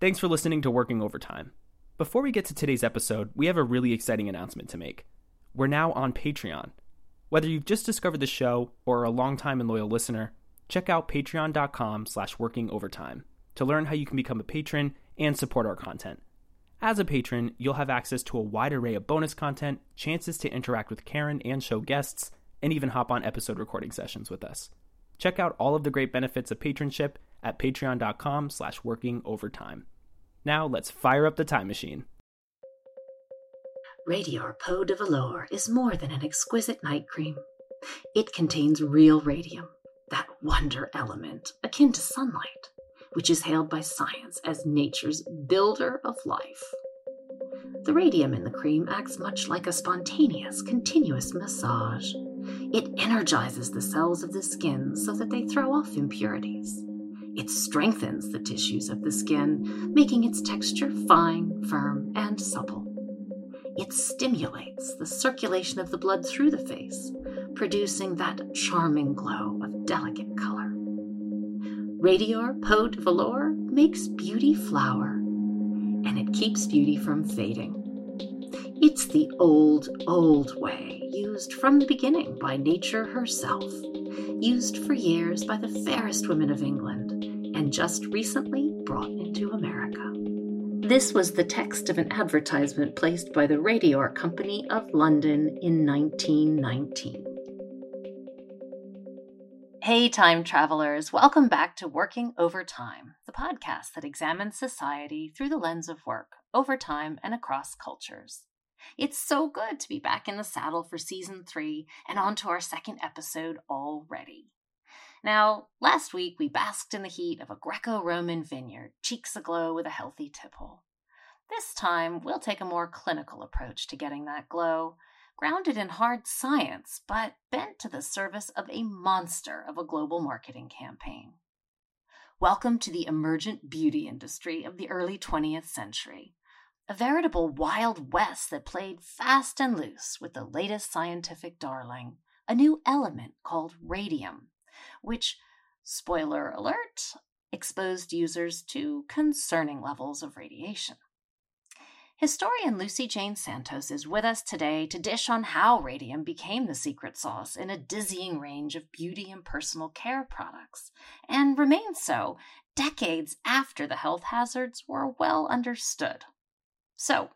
Thanks for listening to Working Overtime. Before we get to today's episode, we have a really exciting announcement to make. We're now on Patreon. Whether you've just discovered the show or are a longtime and loyal listener, check out patreon.com slash workingovertime to learn how you can become a patron and support our content. As a patron, you'll have access to a wide array of bonus content, chances to interact with Karen and show guests, and even hop on episode recording sessions with us. Check out all of the great benefits of patronship at patreon.com slash working overtime. Now let's fire up the time machine. Radior Peau de Velour is more than an exquisite night cream. It contains real radium, that wonder element akin to sunlight, which is hailed by science as nature's builder of life. The radium in the cream acts much like a spontaneous, continuous massage. It energizes the cells of the skin so that they throw off impurities. It strengthens the tissues of the skin, making its texture fine, firm, and supple. It stimulates the circulation of the blood through the face, producing that charming glow of delicate color. Radior Peau de Velour makes beauty flower, and it keeps beauty from fading. It's the old, old way, used from the beginning by nature herself, used for years by the fairest women of England, and just recently brought into America. This was the text of an advertisement placed by the Radior Company of London in 1919. Hey, time travelers, welcome back to Working Overtime, the podcast that examines society through the lens of work, over time, and across cultures. It's so good to be back in the saddle for season three and on to our second episode already. Now, last week we basked in the heat of a Greco Roman vineyard, cheeks aglow with a healthy tipple. This time, we'll take a more clinical approach to getting that glow, grounded in hard science, but bent to the service of a monster of a global marketing campaign. Welcome to the emergent beauty industry of the early 20th century, a veritable Wild West that played fast and loose with the latest scientific darling, a new element called radium which, spoiler alert, exposed users to concerning levels of radiation. Historian Lucy Jane Santos is with us today to dish on how radium became the secret sauce in a dizzying range of beauty and personal care products, and remains so decades after the health hazards were well understood. So,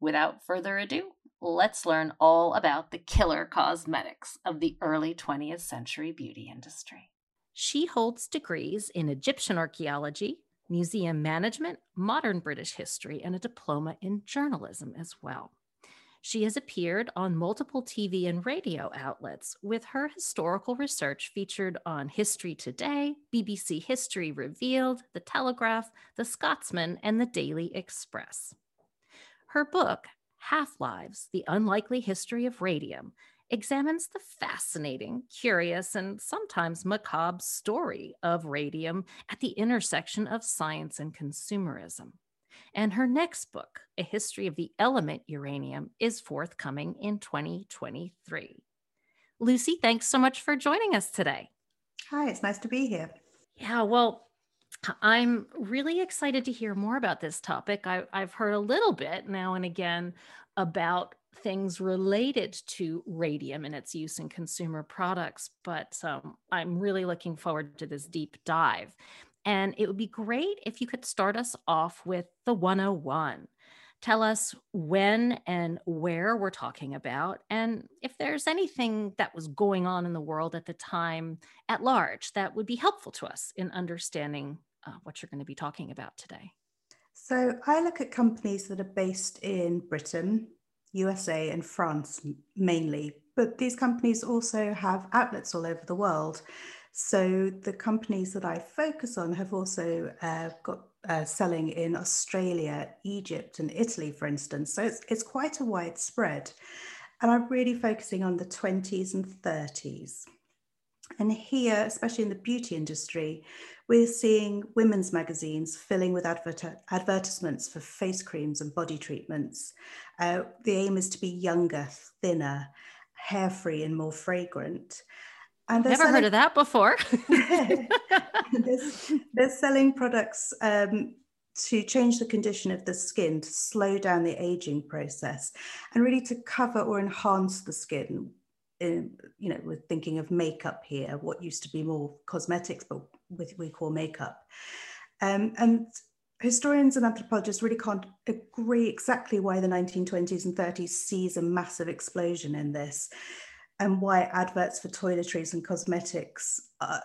without further ado, let's learn all about the killer cosmetics of the early 20th century beauty industry. She holds degrees in Egyptian archaeology, museum management, modern British history, and a diploma in journalism as well. She has appeared on multiple TV and radio outlets, with her historical research featured on History Today, BBC History Revealed, The Telegraph, The Scotsman, and The Daily Express. Her book, Half Lives The Unlikely History of Radium examines the fascinating, curious, and sometimes macabre story of radium at the intersection of science and consumerism. And her next book, A History of the Element Uranium, is forthcoming in 2023. Lucy, thanks so much for joining us today. Hi, it's nice to be here. Yeah, well, I'm really excited to hear more about this topic. I, have heard a little bit now and again about things related to radium and its use in consumer products, but um, I'm really looking forward to this deep dive. And it would be great if you could start us off with the 101. Tell us when and where we're talking about, and if there's anything that was going on in the world at the time at large that would be helpful to us in understanding uh, what you're going to be talking about today? So, I look at companies that are based in Britain, USA, and France mainly, but these companies also have outlets all over the world. So, the companies that I focus on have also uh, got uh, selling in Australia, Egypt, and Italy, for instance. So, it's, it's quite a wide spread. And I'm really focusing on the 20s and 30s. And here, especially in the beauty industry, we're seeing women's magazines filling with adver- advertisements for face creams and body treatments. Uh, the aim is to be younger, thinner, hair free, and more fragrant. And Never selling- heard of that before. they're, they're, selling products um, to change the condition of the skin to slow down the aging process and really to cover or enhance the skin in, you know, we're thinking of makeup here, what used to be more cosmetics, but with, we call makeup. Um, and historians and anthropologists really can't agree exactly why the 1920s and 30s sees a massive explosion in this and why adverts for toiletries and cosmetics are,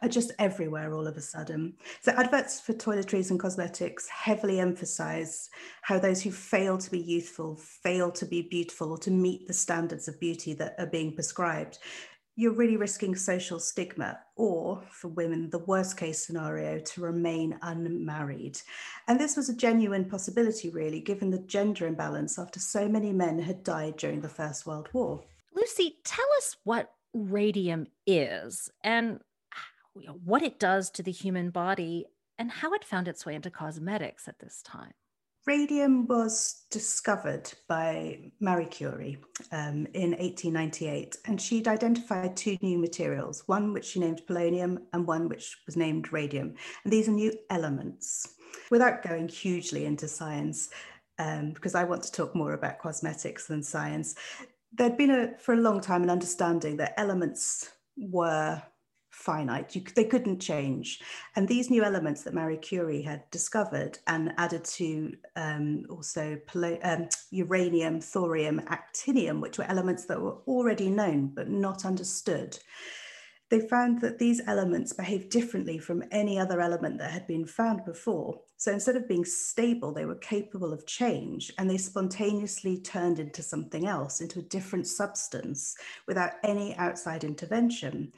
are, just everywhere all of a sudden. So, adverts for toiletries and cosmetics heavily emphasize how those who fail to be youthful, fail to be beautiful, or to meet the standards of beauty that are being prescribed. You're really risking social stigma, or for women, the worst case scenario, to remain unmarried. And this was a genuine possibility, really, given the gender imbalance after so many men had died during the First World War. Lucy, tell us what radium is and what it does to the human body and how it found its way into cosmetics at this time. Radium was discovered by Marie Curie um, in 1898, and she'd identified two new materials, one which she named polonium and one which was named radium. And these are new elements. Without going hugely into science, um, because I want to talk more about cosmetics than science, there'd been a for a long time an understanding that elements were finite you, they couldn't change and these new elements that marie curie had discovered and added to um, also um, uranium thorium actinium which were elements that were already known but not understood they found that these elements behave differently from any other element that had been found before. So instead of being stable, they were capable of change and they spontaneously turned into something else, into a different substance without any outside intervention.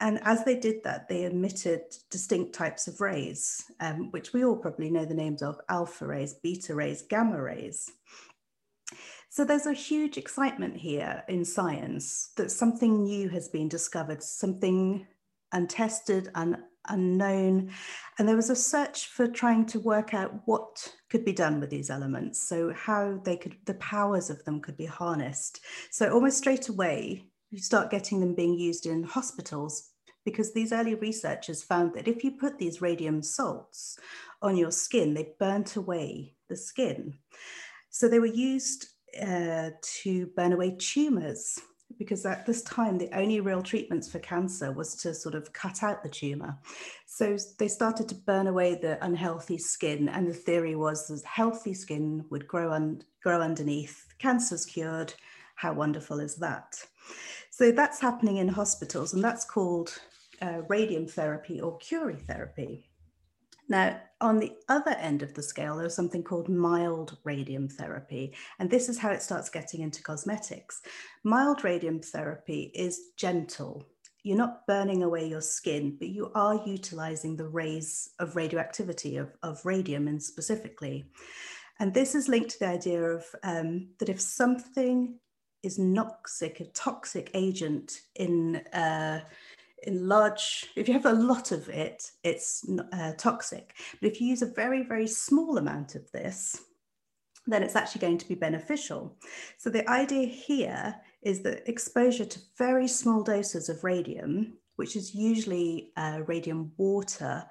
And as they did that, they emitted distinct types of rays, um, which we all probably know the names of alpha rays, beta rays, gamma rays. So there's a huge excitement here in science that something new has been discovered, something untested and unknown. And there was a search for trying to work out what could be done with these elements. So how they could, the powers of them could be harnessed. So almost straight away, you start getting them being used in hospitals because these early researchers found that if you put these radium salts on your skin, they burnt away the skin. So they were used uh, to burn away tumors because at this time the only real treatments for cancer was to sort of cut out the tumor. So they started to burn away the unhealthy skin and the theory was that healthy skin would grow un- grow underneath. Cancer's cured. How wonderful is that? So that's happening in hospitals and that's called uh, radium therapy or curie therapy now, on the other end of the scale, there's something called mild radium therapy. And this is how it starts getting into cosmetics. Mild radium therapy is gentle. You're not burning away your skin, but you are utilizing the rays of radioactivity, of, of radium and specifically. And this is linked to the idea of um, that if something is toxic, a toxic agent in uh, large, if you have a lot of it, it's uh, toxic. But if you use a very, very small amount of this, then it's actually going to be beneficial. So the idea here is that exposure to very small doses of radium, which is usually uh, radium water,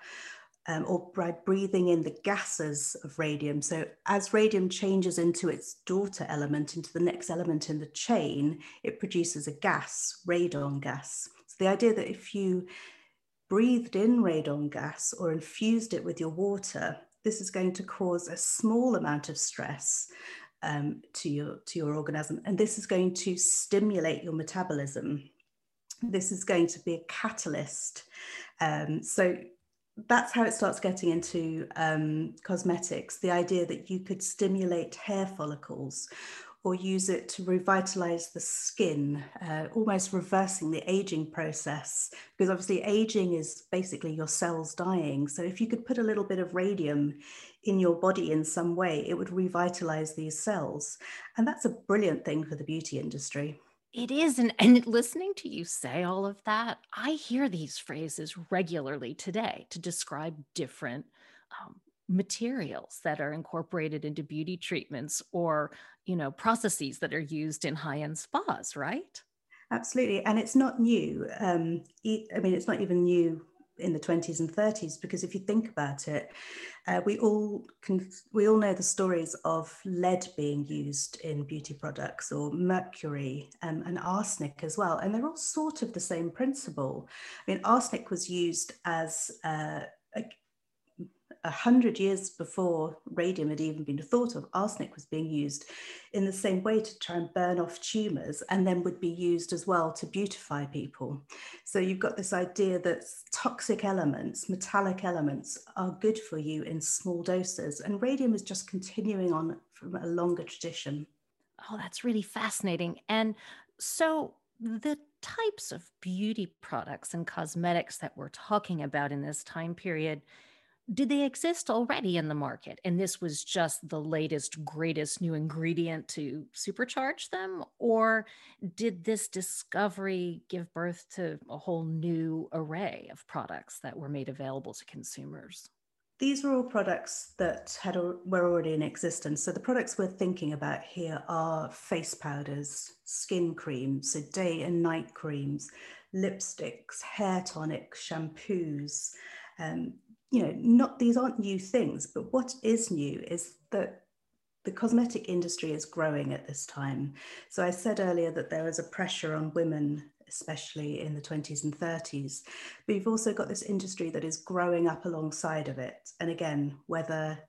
um, or by breathing in the gases of radium. So as radium changes into its daughter element, into the next element in the chain, it produces a gas, radon gas the idea that if you breathed in radon gas or infused it with your water, this is going to cause a small amount of stress um, to your to your organism, and this is going to stimulate your metabolism. This is going to be a catalyst. Um, so that's how it starts getting into um, cosmetics. The idea that you could stimulate hair follicles or use it to revitalize the skin, uh, almost reversing the aging process. Because obviously, aging is basically your cells dying. So, if you could put a little bit of radium in your body in some way, it would revitalize these cells. And that's a brilliant thing for the beauty industry. It is. And, and listening to you say all of that, I hear these phrases regularly today to describe different um, materials that are incorporated into beauty treatments or you know processes that are used in high-end spas right? Absolutely and it's not new um, i mean it's not even new in the 20s and 30s because if you think about it uh, we all can we all know the stories of lead being used in beauty products or mercury um, and arsenic as well and they're all sort of the same principle. I mean arsenic was used as uh, a, a hundred years before radium had even been thought of, arsenic was being used in the same way to try and burn off tumors and then would be used as well to beautify people. So you've got this idea that toxic elements, metallic elements, are good for you in small doses. And radium is just continuing on from a longer tradition. Oh, that's really fascinating. And so the types of beauty products and cosmetics that we're talking about in this time period did they exist already in the market? And this was just the latest greatest new ingredient to supercharge them? Or did this discovery give birth to a whole new array of products that were made available to consumers? These were all products that had were already in existence. So the products we're thinking about here are face powders skin creams so day and night creams lipsticks hair tonic shampoos um, you know, not these aren't new things, but what is new is that the cosmetic industry is growing at this time. So I said earlier that there is a pressure on women, especially in the 20s and 30s, but you've also got this industry that is growing up alongside of it. And again, whether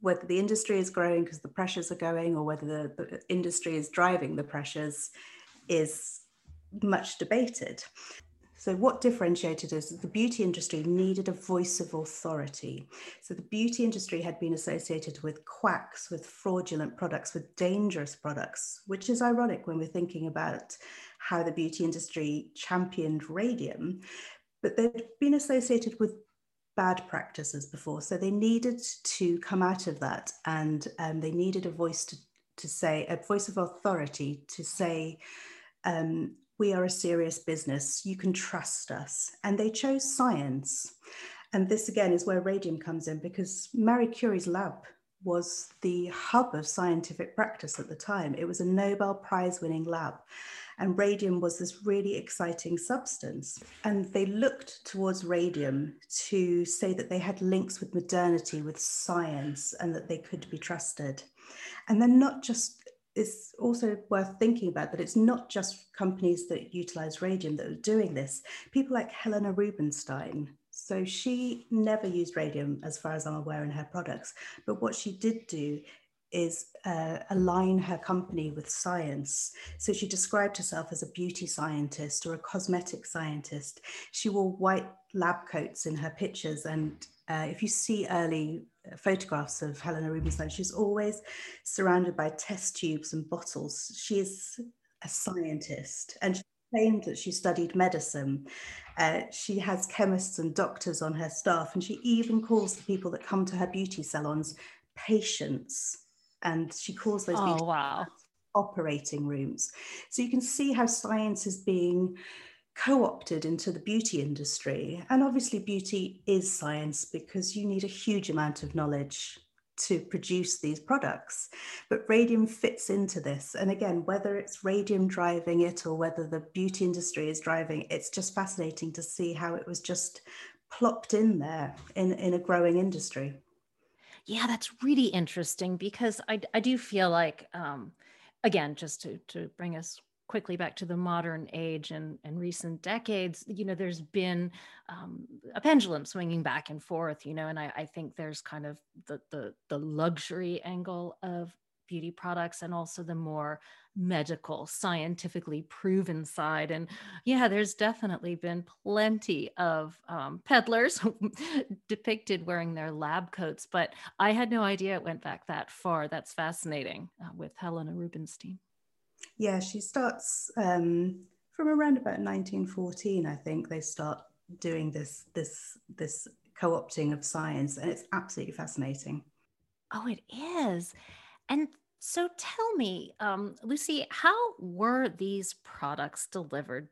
whether the industry is growing because the pressures are going or whether the, the industry is driving the pressures is much debated. So, what differentiated is the beauty industry needed a voice of authority. So, the beauty industry had been associated with quacks, with fraudulent products, with dangerous products, which is ironic when we're thinking about how the beauty industry championed radium. But they'd been associated with bad practices before. So, they needed to come out of that and um, they needed a voice to, to say, a voice of authority to say, um, we are a serious business. You can trust us. And they chose science. And this again is where radium comes in because Marie Curie's lab was the hub of scientific practice at the time. It was a Nobel Prize winning lab. And radium was this really exciting substance. And they looked towards radium to say that they had links with modernity, with science, and that they could be trusted. And then not just it's also worth thinking about that it's not just companies that utilize radium that are doing this. People like Helena Rubinstein. So she never used radium, as far as I'm aware, in her products. But what she did do is uh, align her company with science. So she described herself as a beauty scientist or a cosmetic scientist. She wore white lab coats in her pictures. And uh, if you see early photographs of Helena Rubinstein, she's always surrounded by test tubes and bottles. She is a scientist and she claimed that she studied medicine. Uh, she has chemists and doctors on her staff, and she even calls the people that come to her beauty salons patients. And she calls those oh, wow. operating rooms. So you can see how science is being co opted into the beauty industry. And obviously, beauty is science because you need a huge amount of knowledge to produce these products. But radium fits into this. And again, whether it's radium driving it or whether the beauty industry is driving, it's just fascinating to see how it was just plopped in there in, in a growing industry. Yeah, that's really interesting because I, I do feel like, um, again, just to, to bring us quickly back to the modern age and, and recent decades, you know, there's been um, a pendulum swinging back and forth, you know, and I, I think there's kind of the, the, the luxury angle of beauty products and also the more medical, scientifically proven side. And yeah, there's definitely been plenty of um, peddlers depicted wearing their lab coats, but I had no idea it went back that far. That's fascinating uh, with Helena Rubinstein. Yeah, she starts um, from around about 1914, I think they start doing this this this co-opting of science, and it's absolutely fascinating. Oh, it is. And so tell me, um, Lucy, how were these products delivered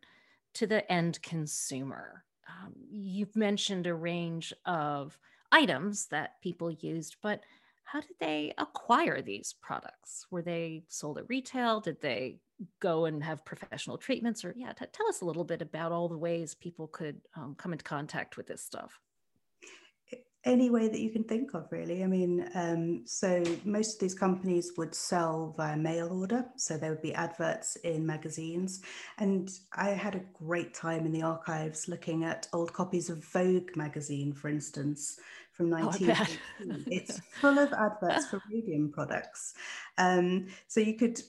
to the end consumer? Um, you've mentioned a range of items that people used, but how did they acquire these products? Were they sold at retail? Did they go and have professional treatments? Or, yeah, t- tell us a little bit about all the ways people could um, come into contact with this stuff any way that you can think of, really. I mean, um, so most of these companies would sell via mail order. So there would be adverts in magazines. And I had a great time in the archives looking at old copies of Vogue magazine, for instance, from 1980. Oh, it's full of adverts for radium products. Um, so you could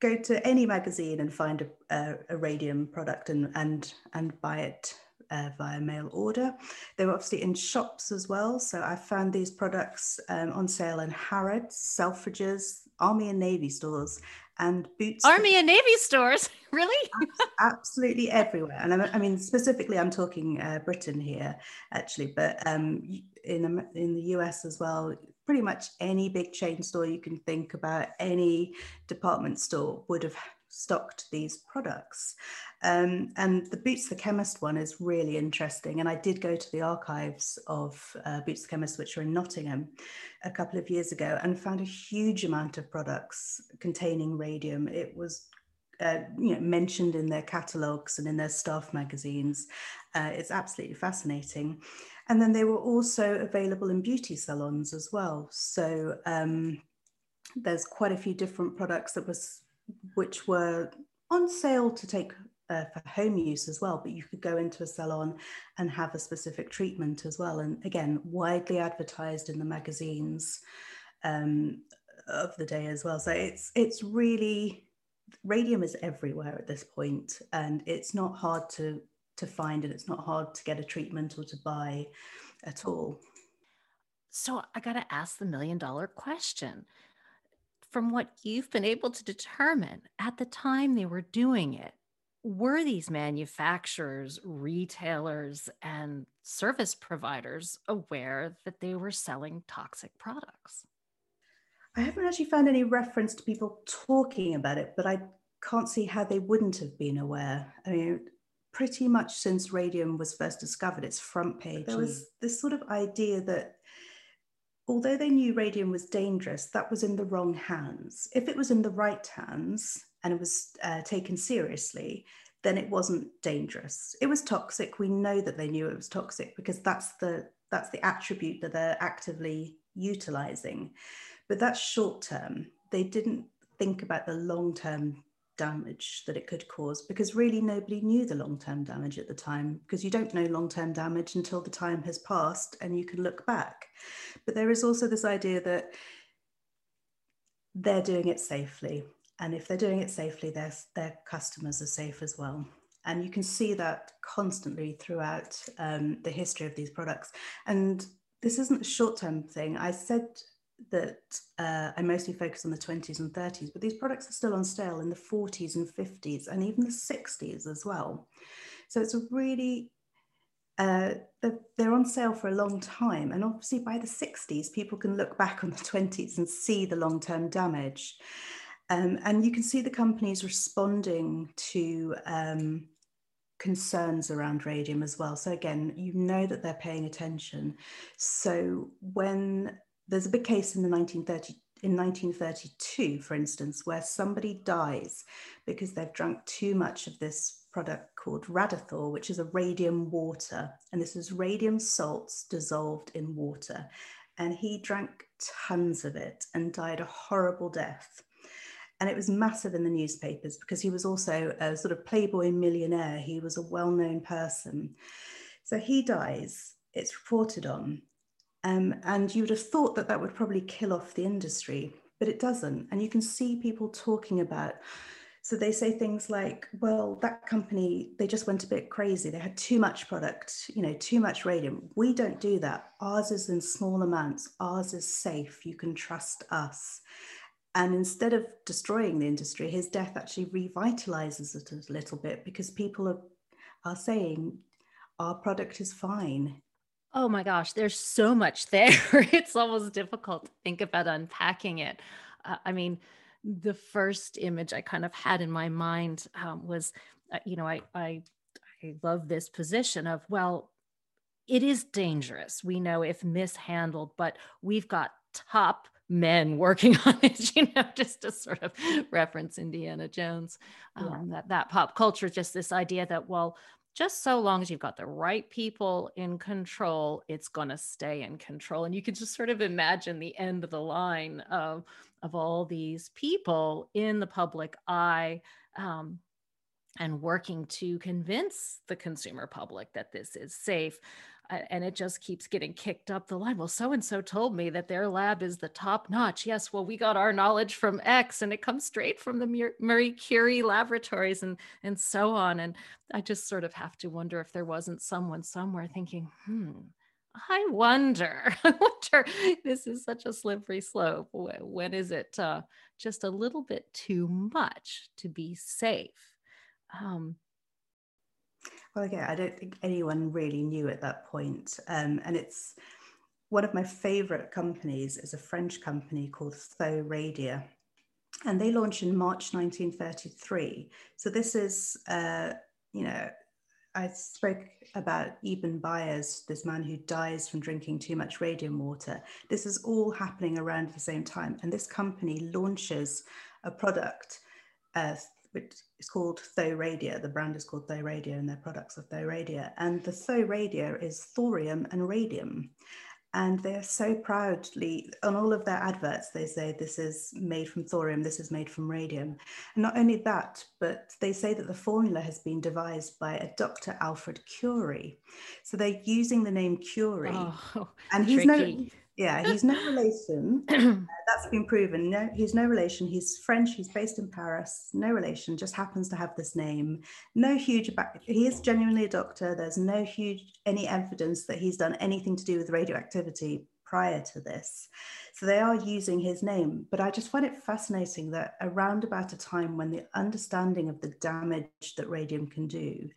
go to any magazine and find a, a, a radium product and, and, and buy it uh, via mail order. They were obviously in shops as well. So I found these products um, on sale in Harrods, Selfridges, Army and Navy stores, and Boots. Army and Navy stores, really? Absolutely everywhere. And I mean, specifically, I'm talking uh, Britain here, actually, but um, in in the US as well. Pretty much any big chain store you can think about, any department store would have stocked these products. Um, and the Boots the Chemist one is really interesting. And I did go to the archives of uh, Boots the Chemist, which are in Nottingham, a couple of years ago, and found a huge amount of products containing radium. It was uh, you know, mentioned in their catalogues and in their staff magazines. Uh, it's absolutely fascinating. And then they were also available in beauty salons as well. So um, there's quite a few different products that was which were on sale to take uh, for home use as well, but you could go into a salon and have a specific treatment as well. And again, widely advertised in the magazines um, of the day as well. So it's it's really radium is everywhere at this point, and it's not hard to to find, and it's not hard to get a treatment or to buy at all. So I got to ask the million dollar question from what you've been able to determine at the time they were doing it, were these manufacturers, retailers, and service providers aware that they were selling toxic products? I haven't actually found any reference to people talking about it, but I can't see how they wouldn't have been aware. I mean, pretty much since radium was first discovered, its front page, there was this sort of idea that although they knew radium was dangerous, that was in the wrong hands. If it was in the right hands and it was uh, taken seriously, then it wasn't dangerous. It was toxic. We know that they knew it was toxic because that's the that's the attribute that they're actively utilizing. But that's short term. They didn't think about the long term damage that it could cause because really nobody knew the long term damage at the time because you don't know long term damage until the time has passed and you can look back. But there is also this idea that they're doing it safely. And if they're doing it safely, their, their customers are safe as well. And you can see that constantly throughout um, the history of these products. And this isn't a short term thing. I said that uh, I mostly focus on the 20s and 30s, but these products are still on sale in the 40s and 50s and even the 60s as well. So it's a really, uh, they're, they're on sale for a long time. And obviously by the 60s, people can look back on the 20s and see the long term damage. Um, and you can see the companies responding to um, concerns around radium as well. So again, you know that they're paying attention. So when there's a big case in the 1930 in 1932, for instance, where somebody dies because they've drunk too much of this product called Radithor, which is a radium water. And this is radium salts dissolved in water. And he drank tons of it and died a horrible death. And it was massive in the newspapers because he was also a sort of playboy millionaire. He was a well known person. So he dies, it's reported on. Um, and you would have thought that that would probably kill off the industry, but it doesn't. And you can see people talking about, so they say things like, well, that company, they just went a bit crazy. They had too much product, you know, too much radium. We don't do that. Ours is in small amounts. Ours is safe. You can trust us. And instead of destroying the industry, his death actually revitalizes it a little bit because people are, are saying, our product is fine. Oh my gosh, there's so much there. it's almost difficult to think about unpacking it. Uh, I mean, the first image I kind of had in my mind um, was, uh, you know, I, I I love this position of well, it is dangerous. We know if mishandled, but we've got top men working on it, you know, just to sort of reference Indiana Jones. Um, yeah. That that pop culture, just this idea that well, just so long as you've got the right people in control, it's going to stay in control. And you can just sort of imagine the end of the line of of all these people in the public eye. Um, and working to convince the consumer public that this is safe and it just keeps getting kicked up the line. Well, so and so told me that their lab is the top notch. Yes, well, we got our knowledge from X, and it comes straight from the Marie Curie laboratories, and and so on. And I just sort of have to wonder if there wasn't someone somewhere thinking, hmm. I wonder. I wonder. This is such a slippery slope. When is it uh, just a little bit too much to be safe? Um, well, again, I don't think anyone really knew at that point. Um, and it's one of my favorite companies is a French company called Thoradia. And they launched in March 1933. So this is, uh, you know, I spoke about Eben Byers, this man who dies from drinking too much radium water. This is all happening around the same time. And this company launches a product, uh, which is called Thoradia. The brand is called Thoradia and their products are Thoradia. And the Thoradia is thorium and radium. And they're so proudly, on all of their adverts, they say this is made from thorium, this is made from radium. And not only that, but they say that the formula has been devised by a Dr. Alfred Curie. So they're using the name Curie. Oh, and he's tricky. no yeah, he's no relation. uh, that's been proven. No, he's no relation. He's French. He's based in Paris. No relation. Just happens to have this name. No huge. About, he is genuinely a doctor. There's no huge any evidence that he's done anything to do with radioactivity prior to this. So they are using his name. But I just find it fascinating that around about a time when the understanding of the damage that radium can do,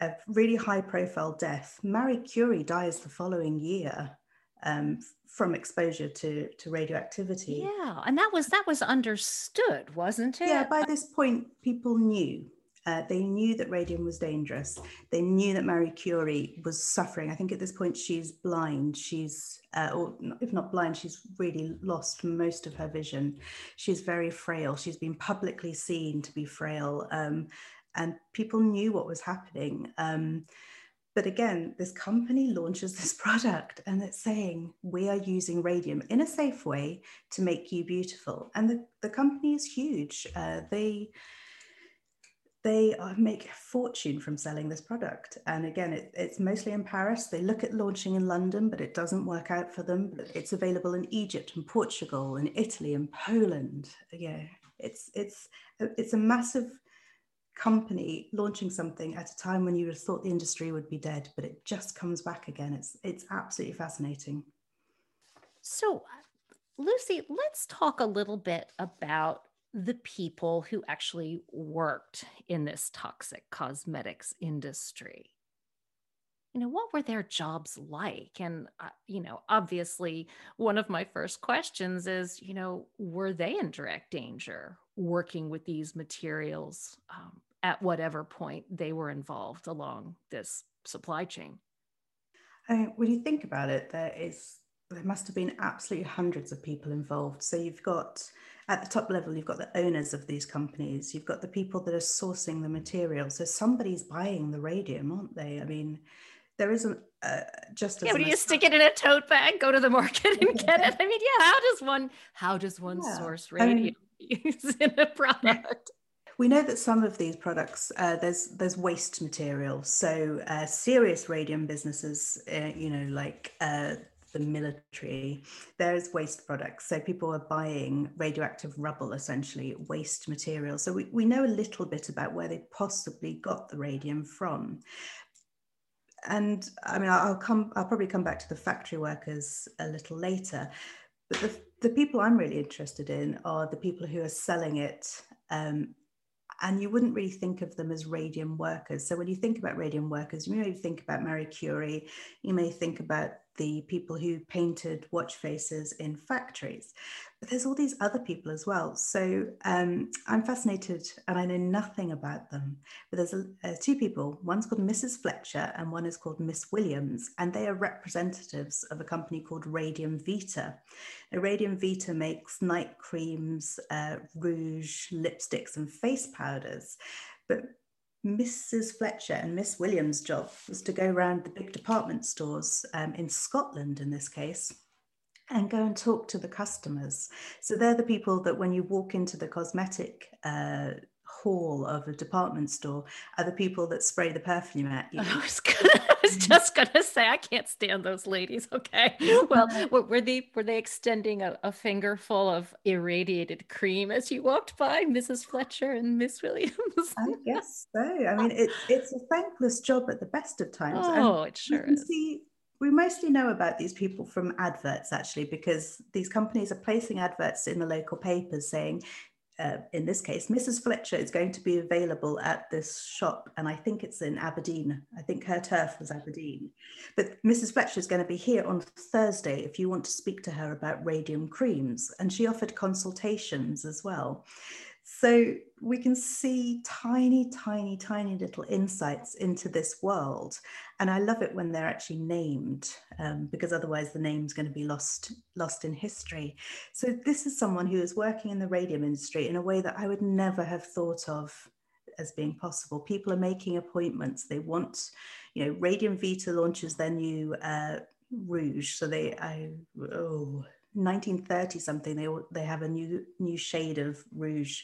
a really high profile death, Marie Curie dies the following year um, from exposure to to radioactivity. Yeah, and that was that was understood, wasn't it? Yeah, by this point, people knew. Uh, they knew that radium was dangerous. They knew that Marie Curie was suffering. I think at this point she's blind. She's, uh, or if not blind, she's really lost most of her vision. She's very frail. She's been publicly seen to be frail, um, and people knew what was happening. Um, but again, this company launches this product and it's saying, we are using radium in a safe way to make you beautiful. And the, the company is huge. Uh, they, they make a fortune from selling this product. And again, it, it's mostly in Paris. They look at launching in London, but it doesn't work out for them. It's available in Egypt and Portugal and Italy and Poland. Yeah, it's it's it's a massive company launching something at a time when you would have thought the industry would be dead, but it just comes back again. It's it's absolutely fascinating. So, Lucy, let's talk a little bit about the people who actually worked in this toxic cosmetics industry. You know, what were their jobs like? And, uh, you know, obviously, one of my first questions is, you know, were they in direct danger working with these materials? Um, at whatever point they were involved along this supply chain. Uh, when you think about it, there is there must have been absolutely hundreds of people involved. So you've got at the top level, you've got the owners of these companies, you've got the people that are sourcing the material. So somebody's buying the radium, aren't they? I mean, there isn't uh, just yeah. But you stick it in a tote bag, go to the market and get it. I mean, yeah. How does one how does one yeah. source radium I mean, in a product? We know that some of these products uh, there's there's waste material. So uh, serious radium businesses, uh, you know, like uh, the military, there's waste products. So people are buying radioactive rubble, essentially waste material. So we, we know a little bit about where they possibly got the radium from. And I mean, I'll come. I'll probably come back to the factory workers a little later. But the, the people I'm really interested in are the people who are selling it um, and you wouldn't really think of them as radium workers. So when you think about radium workers, you may think about Marie Curie, you may think about the people who painted watch faces in factories. But there's all these other people as well. So um, I'm fascinated and I know nothing about them. But there's uh, two people. One's called Mrs. Fletcher and one is called Miss Williams. And they are representatives of a company called Radium Vita. Now, Radium Vita makes night creams, uh, rouge, lipsticks, and face powders. But Mrs. Fletcher and Miss Williams' job was to go around the big department stores um, in Scotland, in this case, and go and talk to the customers. So they're the people that when you walk into the cosmetic uh, hall of a department store are the people that spray the perfume at you. I was, gonna, I was just gonna say I can't stand those ladies. Okay, well, were they were they extending a, a finger full of irradiated cream as you walked by, Mrs. Fletcher and Miss Williams? I guess so. I mean, it, it's a thankless job at the best of times. Oh, and it sure is. See, we mostly know about these people from adverts actually because these companies are placing adverts in the local papers saying uh, in this case, Mrs. Fletcher is going to be available at this shop, and I think it's in Aberdeen. I think her turf was Aberdeen. But Mrs. Fletcher is going to be here on Thursday if you want to speak to her about radium creams. And she offered consultations as well. So we can see tiny, tiny, tiny little insights into this world. And I love it when they're actually named um, because otherwise the name's going to be lost, lost in history. So this is someone who is working in the radium industry in a way that I would never have thought of as being possible. People are making appointments. They want, you know, Radium Vita launches their new uh, rouge. So they, I, oh, 1930 something they they have a new new shade of rouge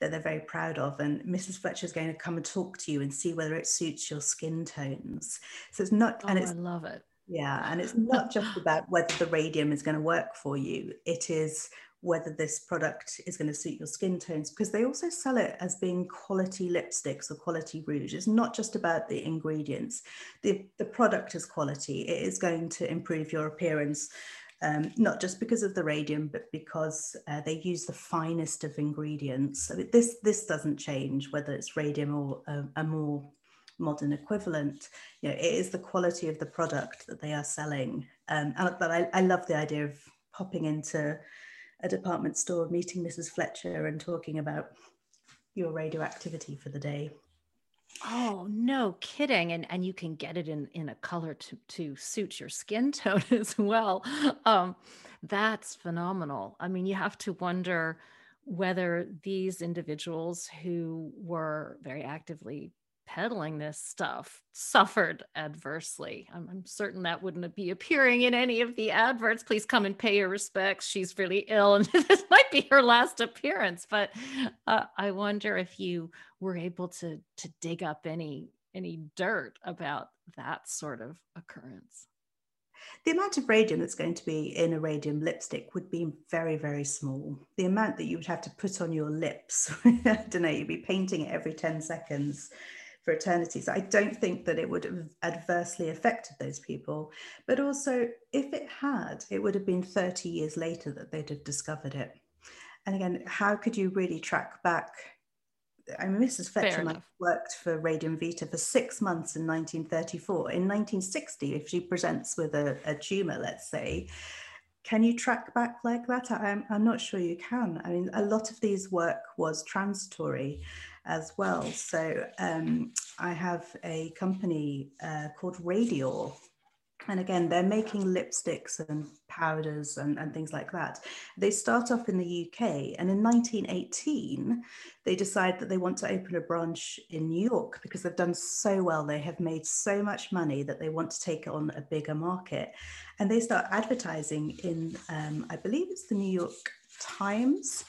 that they're very proud of and mrs fletcher is going to come and talk to you and see whether it suits your skin tones. So it's not oh, and it's i love it. Yeah and it's not just about whether the radium is going to work for you it is whether this product is going to suit your skin tones because they also sell it as being quality lipsticks or quality rouge. It's not just about the ingredients. The the product is quality. It is going to improve your appearance um, not just because of the radium, but because uh, they use the finest of ingredients. So this this doesn't change whether it's radium or a, a more modern equivalent. You know, it is the quality of the product that they are selling. Um, but I, I love the idea of popping into a department store, meeting Mrs. Fletcher, and talking about your radioactivity for the day. Oh, no kidding. And and you can get it in in a color to to suit your skin tone as well. Um that's phenomenal. I mean, you have to wonder whether these individuals who were very actively peddling this stuff suffered adversely. I'm, I'm, certain that wouldn't be appearing in any of the adverts. Please come and pay your respects. She's really ill, and this might be her last appearance. But uh, I wonder if you were able to to dig up any any dirt about that sort of occurrence. The amount of radium that's going to be in a radium lipstick would be very, very small. The amount that you would have to put on your lips, I don't know, you'd be painting it every 10 seconds for eternity. So I don't think that it would have adversely affected those people. But also, if it had, it would have been 30 years later that they'd have discovered it. And again, how could you really track back? I mean, Mrs. Fletcher worked for Radium Vita for six months in 1934. In 1960, if she presents with a, a tumor, let's say, can you track back like that? I'm, I'm not sure you can. I mean, a lot of these work was transitory as well. So um, I have a company uh, called Radior. And again, they're making lipsticks and powders and, and things like that. They start off in the UK, and in 1918, they decide that they want to open a branch in New York because they've done so well. They have made so much money that they want to take on a bigger market. And they start advertising in, um, I believe it's the New York Times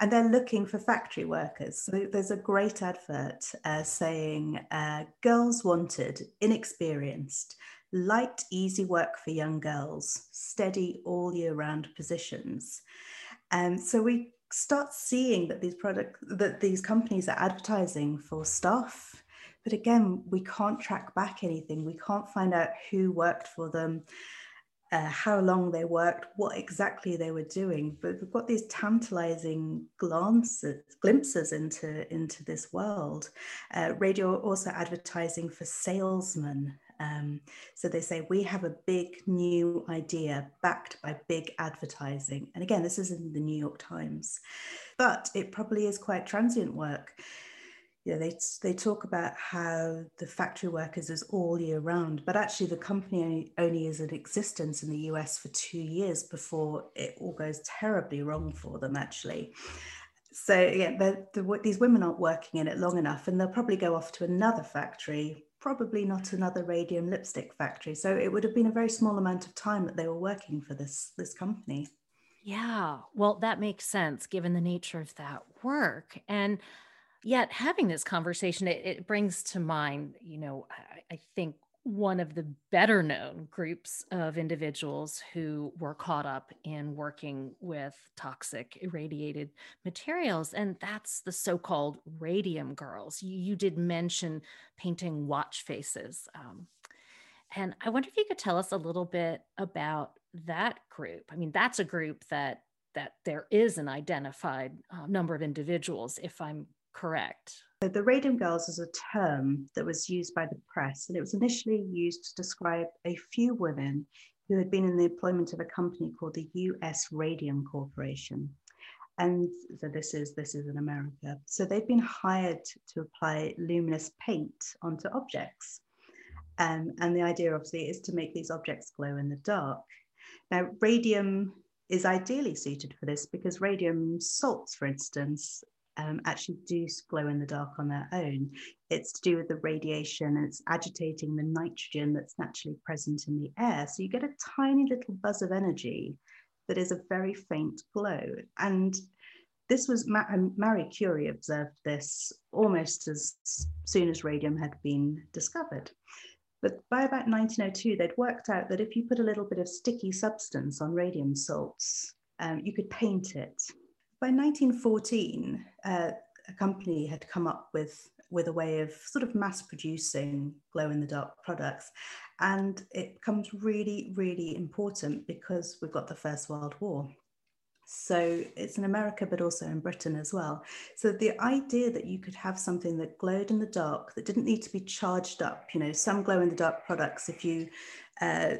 and they're looking for factory workers. So there's a great advert uh, saying, uh, Girls wanted, inexperienced, light, easy work for young girls, steady all year round positions. And so we start seeing that these products, that these companies are advertising for staff. But again, we can't track back anything. We can't find out who worked for them uh, how long they worked, what exactly they were doing. But we've got these tantalizing glances, glimpses into, into this world. Uh, Radior also advertising for salesmen Um, so they say, we have a big new idea backed by big advertising. And again, this is in the New York Times, but it probably is quite transient work. You know, they, they talk about how the factory workers is all year round, but actually the company only, only is in existence in the US for two years before it all goes terribly wrong for them, actually so yeah, the, the, these women aren't working in it long enough, and they'll probably go off to another factory, probably not another radium lipstick factory. So it would have been a very small amount of time that they were working for this this company. Yeah, well, that makes sense given the nature of that work, and yet having this conversation, it, it brings to mind, you know, I, I think one of the better known groups of individuals who were caught up in working with toxic irradiated materials, and that's the so called radium girls. You, you, did mention painting watch faces. Um, and I wonder if you could tell us a little bit about that group. I mean, that's a group that that there is an identified uh, number of individuals, if I'm correct. So the Radium Girls is a term that was used by the press, and it was initially used to describe a few women who had been in the employment of a company called the US Radium Corporation. And so this is this is in America. So they've been hired to apply luminous paint onto objects. Um, and the idea obviously is to make these objects glow in the dark. Now, radium is ideally suited for this because radium salts, for instance, um, actually do glow in the dark on their own. It's to do with the radiation and it's agitating the nitrogen that's naturally present in the air. So you get a tiny little buzz of energy that is a very faint glow. And this was Ma- um, Marie Curie observed this almost as soon as radium had been discovered. But by about 1902, they'd worked out that if you put a little bit of sticky substance on radium salts, um, you could paint it by 1914, uh, a company had come up with, with a way of sort of mass producing glow in the dark products. And it becomes really, really important because we've got the First World War. So it's in America, but also in Britain as well. So the idea that you could have something that glowed in the dark, that didn't need to be charged up, you know, some glow in the dark products, if you uh,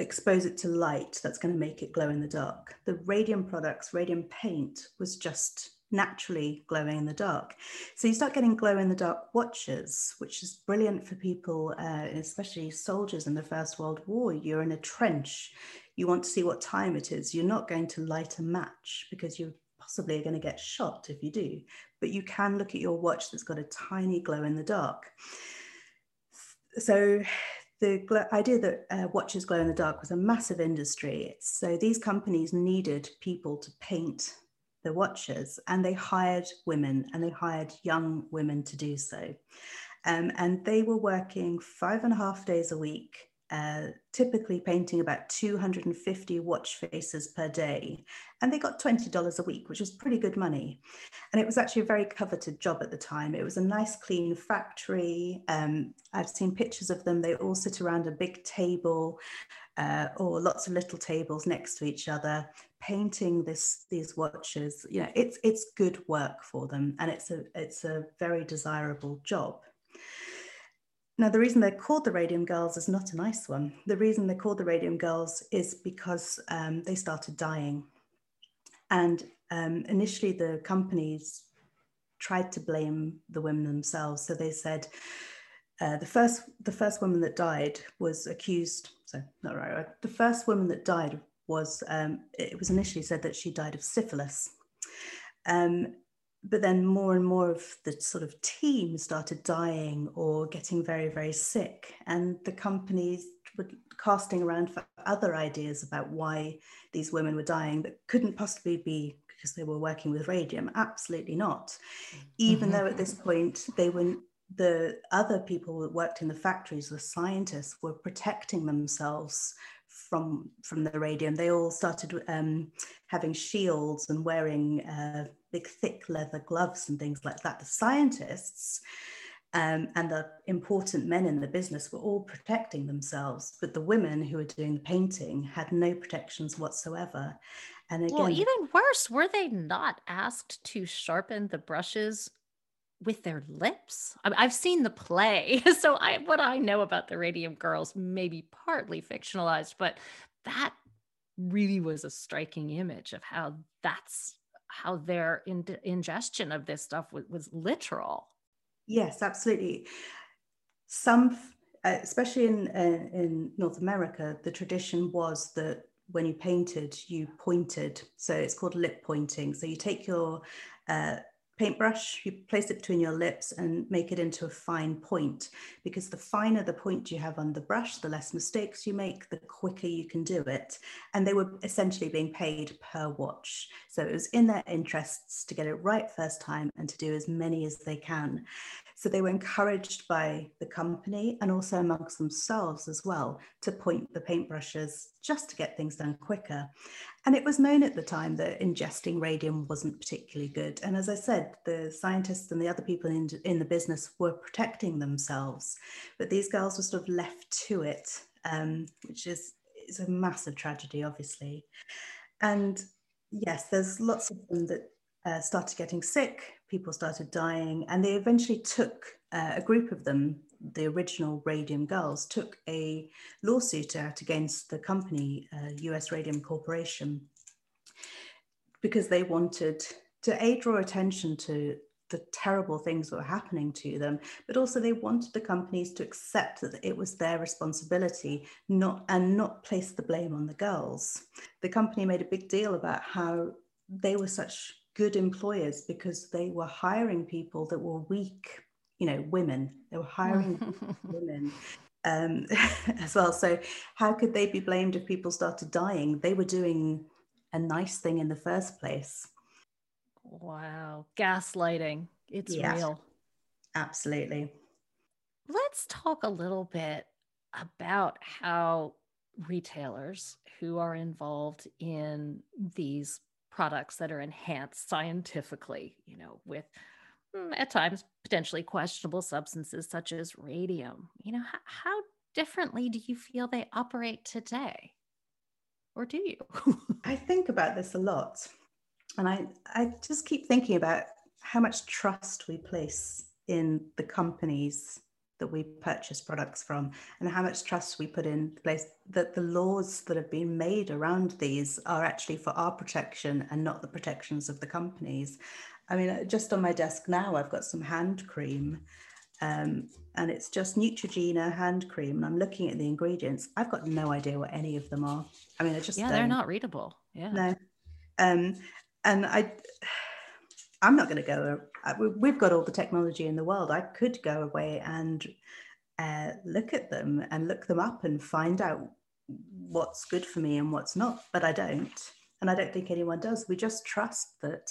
expose it to light that's going to make it glow in the dark. The radium products, radium paint, was just naturally glowing in the dark. So you start getting glow in the dark watches, which is brilliant for people, uh, especially soldiers in the First World War. You're in a trench, you want to see what time it is. You're not going to light a match because you possibly are going to get shot if you do, but you can look at your watch that's got a tiny glow in the dark. So the idea that uh, watches glow in the dark was a massive industry. So these companies needed people to paint the watches, and they hired women and they hired young women to do so. Um, and they were working five and a half days a week uh, typically painting about 250 watch faces per day. And they got $20 a week, which was pretty good money. And it was actually a very coveted job at the time. It was a nice, clean factory. Um, I've seen pictures of them. They all sit around a big table uh, or lots of little tables next to each other, painting this, these watches. You know, it's, it's good work for them and it's a, it's a very desirable job. Now, the reason they're called the Radium Girls is not a nice one. The reason they're called the Radium Girls is because um, they started dying. And um, initially, the companies tried to blame the women themselves. So they said uh, the first the first woman that died was accused. So not right. right. The first woman that died was um, it was initially said that she died of syphilis. Um, but then more and more of the sort of team started dying or getting very, very sick. And the companies were casting around for other ideas about why these women were dying that couldn't possibly be because they were working with radium. Absolutely not. Even mm-hmm. though at this point they were the other people that worked in the factories, the scientists, were protecting themselves from from the radium. They all started um, having shields and wearing uh, big thick leather gloves and things like that. The scientists um, and the important men in the business were all protecting themselves, but the women who were doing the painting had no protections whatsoever. And again, well, even worse, were they not asked to sharpen the brushes with their lips. I I've seen the play, so I what I know about the Radium Girls may be partly fictionalized, but that really was a striking image of how that's how their in- ingestion of this stuff was, was literal. Yes, absolutely. Some, uh, especially in uh, in North America, the tradition was that when you painted, you pointed. So it's called lip pointing. So you take your uh, paintbrush, you place it between your lips and make it into a fine point because the finer the point you have on the brush, the less mistakes you make, the quicker you can do it. And they were essentially being paid per watch. So it was in their interests to get it right first time and to do as many as they can. So they were encouraged by the company and also amongst themselves as well to point the paintbrushes just to get things done quicker. And it was known at the time that ingesting radium wasn't particularly good. And as I said, the scientists and the other people in, in the business were protecting themselves, but these girls were sort of left to it, um, which is, is a massive tragedy, obviously. And yes, there's lots of them that uh, started getting sick, people started dying, and they eventually took uh, a group of them, the original Radium Girls, took a lawsuit out against the company, uh, US Radium Corporation, because they wanted to a draw attention to the terrible things that were happening to them, but also they wanted the companies to accept that it was their responsibility, not and not place the blame on the girls. The company made a big deal about how they were such good employers because they were hiring people that were weak, you know, women. They were hiring women um, as well. So, how could they be blamed if people started dying? They were doing a nice thing in the first place. Wow. Gaslighting. It's yeah, real. Absolutely. Let's talk a little bit about how retailers who are involved in these products that are enhanced scientifically, you know, with mm, at times potentially questionable substances such as radium. You know, how, how differently do you feel they operate today? Or do you? I think about this a lot. And I, I just keep thinking about how much trust we place in the companies that we purchase products from and how much trust we put in place that the laws that have been made around these are actually for our protection and not the protections of the companies. I mean, just on my desk now, I've got some hand cream um, and it's just Neutrogena hand cream. And I'm looking at the ingredients. I've got no idea what any of them are. I mean, I just yeah, don't. they're not readable. Yeah, no. Um, and I, I'm not going to go. Uh, we've got all the technology in the world. I could go away and uh, look at them and look them up and find out what's good for me and what's not. But I don't, and I don't think anyone does. We just trust that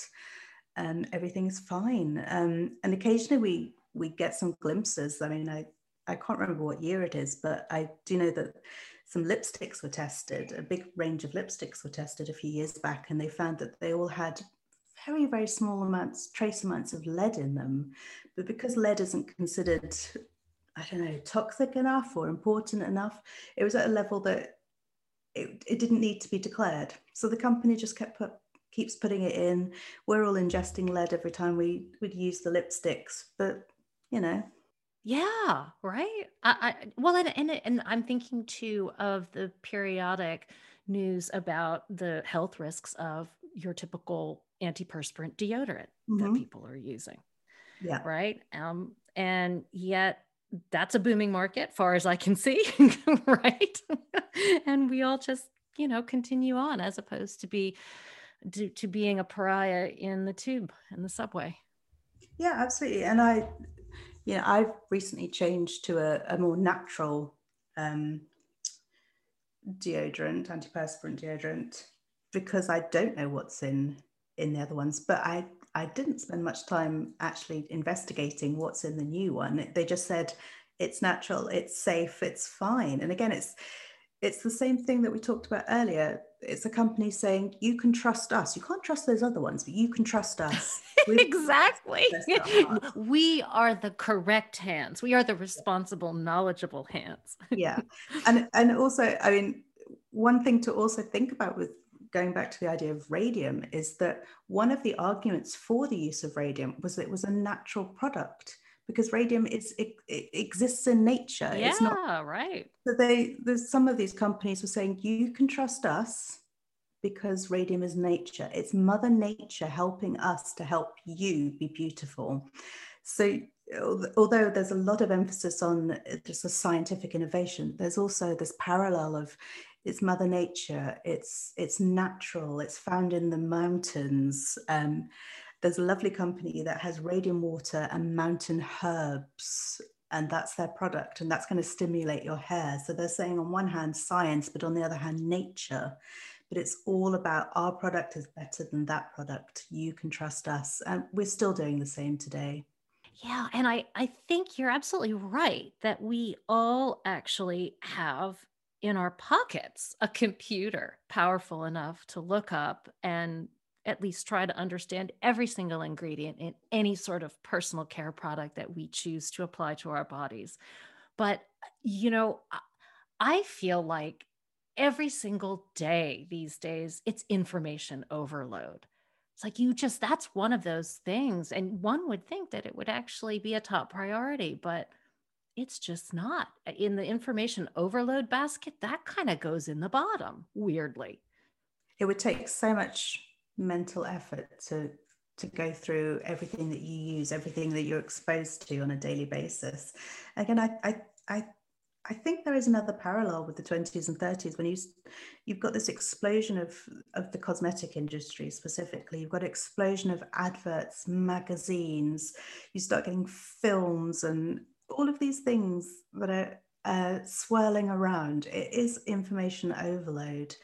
um, everything is fine. Um, and occasionally we we get some glimpses. I mean, I I can't remember what year it is, but I do know that some lipsticks were tested. A big range of lipsticks were tested a few years back, and they found that they all had very, very small amounts, trace amounts of lead in them. But because lead isn't considered, I don't know, toxic enough or important enough, it was at a level that it, it didn't need to be declared. So the company just kept put, keeps putting it in. We're all ingesting lead every time we would use the lipsticks, but you know. Yeah, right. I, I well, and, and and I'm thinking too of the periodic news about the health risks of your typical antiperspirant deodorant mm-hmm. that people are using. Yeah. Right. Um, and yet that's a booming market, far as I can see. right. and we all just, you know, continue on as opposed to be to, to being a pariah in the tube in the subway. Yeah, absolutely. And I, you know, I've recently changed to a, a more natural um, deodorant, antiperspirant deodorant, because I don't know what's in in the other ones, but I I didn't spend much time actually investigating what's in the new one. They just said it's natural, it's safe, it's fine. And again, it's it's the same thing that we talked about earlier. It's a company saying you can trust us. You can't trust those other ones, but you can trust us. exactly. we are the correct hands. We are the responsible, knowledgeable hands. yeah. And and also, I mean, one thing to also think about with going back to the idea of radium is that one of the arguments for the use of radium was that it was a natural product because radium is it, it exists in nature. Yeah, it's not, right. So they there's some of these companies were saying you can trust us because radium is nature. It's Mother Nature helping us to help you be beautiful. So although there's a lot of emphasis on just a scientific innovation, there's also this parallel of it's Mother Nature, it's it's natural, it's found in the mountains. Um, there's a lovely company that has radium water and mountain herbs and that's their product and that's going to stimulate your hair. So they're saying on one hand science but on the other hand nature. But it's all about our product is better than that product. You can trust us and we're still doing the same today. Yeah and i i think you're absolutely right that we all actually have in our pockets a computer powerful enough to look up and at least try to understand every single ingredient in any sort of personal care product that we choose to apply to our bodies. But, you know, I feel like every single day these days, it's information overload. It's like you just, that's one of those things. And one would think that it would actually be a top priority, but it's just not. In the information overload basket, that kind of goes in the bottom, weirdly. It would take so much mental effort to to go through everything that you use, everything that you're exposed to on a daily basis. Again, I I I, I think there is another parallel with the 20s and 30s when you you've got this explosion of of the cosmetic industry specifically. You've got explosion of adverts, magazines. You start getting films and all of these things that are uh, swirling around. It is information overload